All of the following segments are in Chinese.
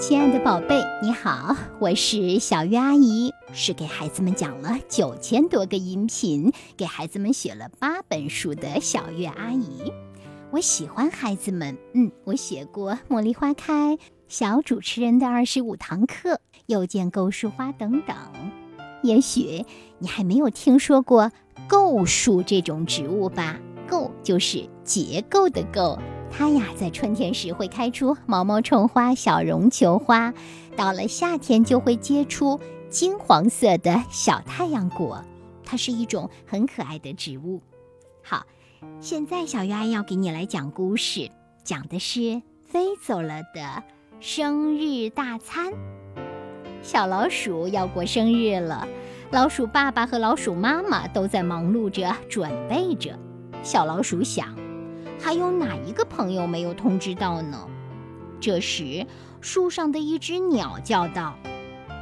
亲爱的宝贝，你好，我是小鱼阿姨，是给孩子们讲了九千多个音频，给孩子们写了八本书的小月阿姨。我喜欢孩子们，嗯，我写过《茉莉花开》、小主持人的二十五堂课、又见构树花等等。也许你还没有听说过构树这种植物吧？构就是结构的构。它呀，在春天时会开出毛毛虫花、小绒球花，到了夏天就会结出金黄色的小太阳果。它是一种很可爱的植物。好，现在小鱼阿姨要给你来讲故事，讲的是飞走了的生日大餐。小老鼠要过生日了，老鼠爸爸和老鼠妈妈都在忙碌着准备着。小老鼠想。还有哪一个朋友没有通知到呢？这时，树上的一只鸟叫道：“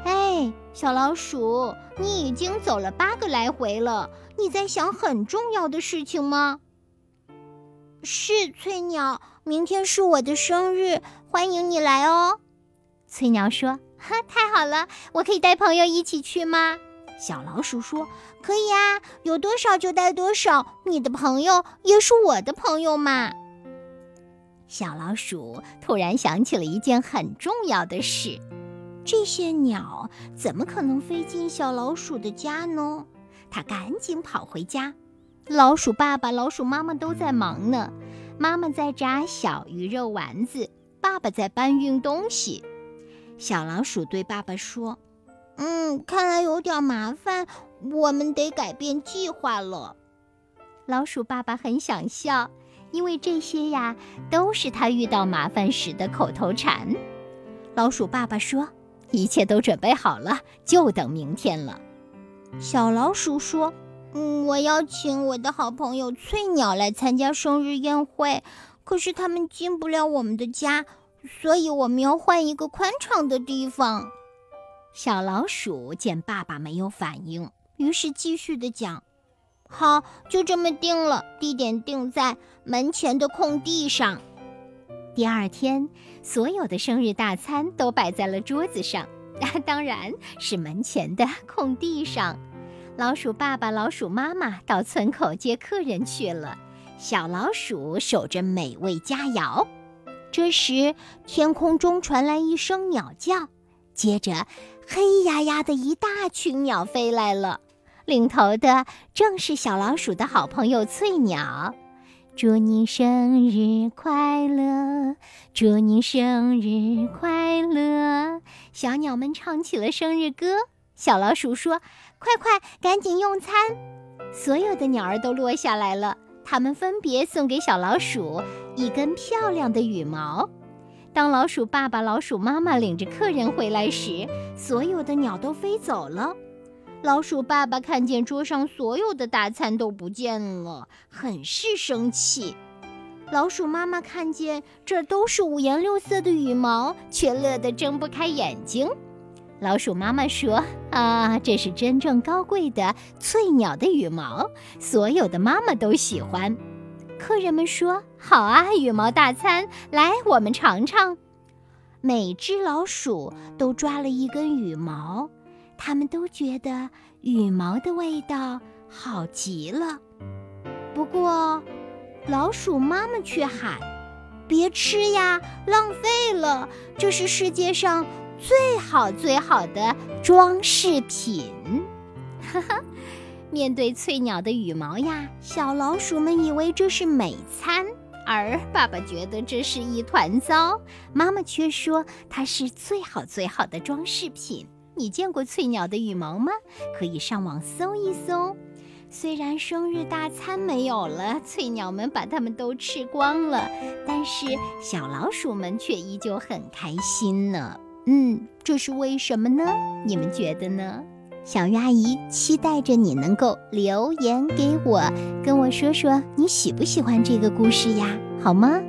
哎，小老鼠，你已经走了八个来回了，你在想很重要的事情吗？”“是，翠鸟，明天是我的生日，欢迎你来哦。”翠鸟说：“哈，太好了，我可以带朋友一起去吗？”小老鼠说：“可以啊，有多少就带多少。你的朋友也是我的朋友嘛。”小老鼠突然想起了一件很重要的事：这些鸟怎么可能飞进小老鼠的家呢？它赶紧跑回家。老鼠爸爸、老鼠妈妈都在忙呢。妈妈在炸小鱼肉丸子，爸爸在搬运东西。小老鼠对爸爸说。嗯，看来有点麻烦，我们得改变计划了。老鼠爸爸很想笑，因为这些呀都是他遇到麻烦时的口头禅。老鼠爸爸说：“一切都准备好了，就等明天了。”小老鼠说：“嗯，我邀请我的好朋友翠鸟来参加生日宴会，可是他们进不了我们的家，所以我们要换一个宽敞的地方。”小老鼠见爸爸没有反应，于是继续的讲：“好，就这么定了，地点定在门前的空地上。第二天，所有的生日大餐都摆在了桌子上，那当然是门前的 空地上。老鼠爸爸、老鼠妈妈到村口接客人去了，小老鼠守着美味佳肴。这时，天空中传来一声鸟叫，接着。黑压压的一大群鸟飞来了，领头的正是小老鼠的好朋友翠鸟。祝你生日快乐！祝你生日快乐！小鸟们唱起了生日歌。小老鼠说：“快快，赶紧用餐！”所有的鸟儿都落下来了，它们分别送给小老鼠一根漂亮的羽毛。当老鼠爸爸、老鼠妈妈领着客人回来时，所有的鸟都飞走了。老鼠爸爸看见桌上所有的大餐都不见了，很是生气。老鼠妈妈看见这都是五颜六色的羽毛，却乐得睁不开眼睛。老鼠妈妈说：“啊，这是真正高贵的翠鸟的羽毛，所有的妈妈都喜欢。”客人们说：“好啊，羽毛大餐，来，我们尝尝。”每只老鼠都抓了一根羽毛，它们都觉得羽毛的味道好极了。不过，老鼠妈妈却喊：“别吃呀，浪费了！这是世界上最好最好的装饰品。”哈哈。面对翠鸟的羽毛呀，小老鼠们以为这是美餐，而爸爸觉得这是一团糟。妈妈却说它是最好最好的装饰品。你见过翠鸟的羽毛吗？可以上网搜一搜。虽然生日大餐没有了，翠鸟们把它们都吃光了，但是小老鼠们却依旧很开心呢。嗯，这是为什么呢？你们觉得呢？小鱼阿姨期待着你能够留言给我，跟我说说你喜不喜欢这个故事呀？好吗？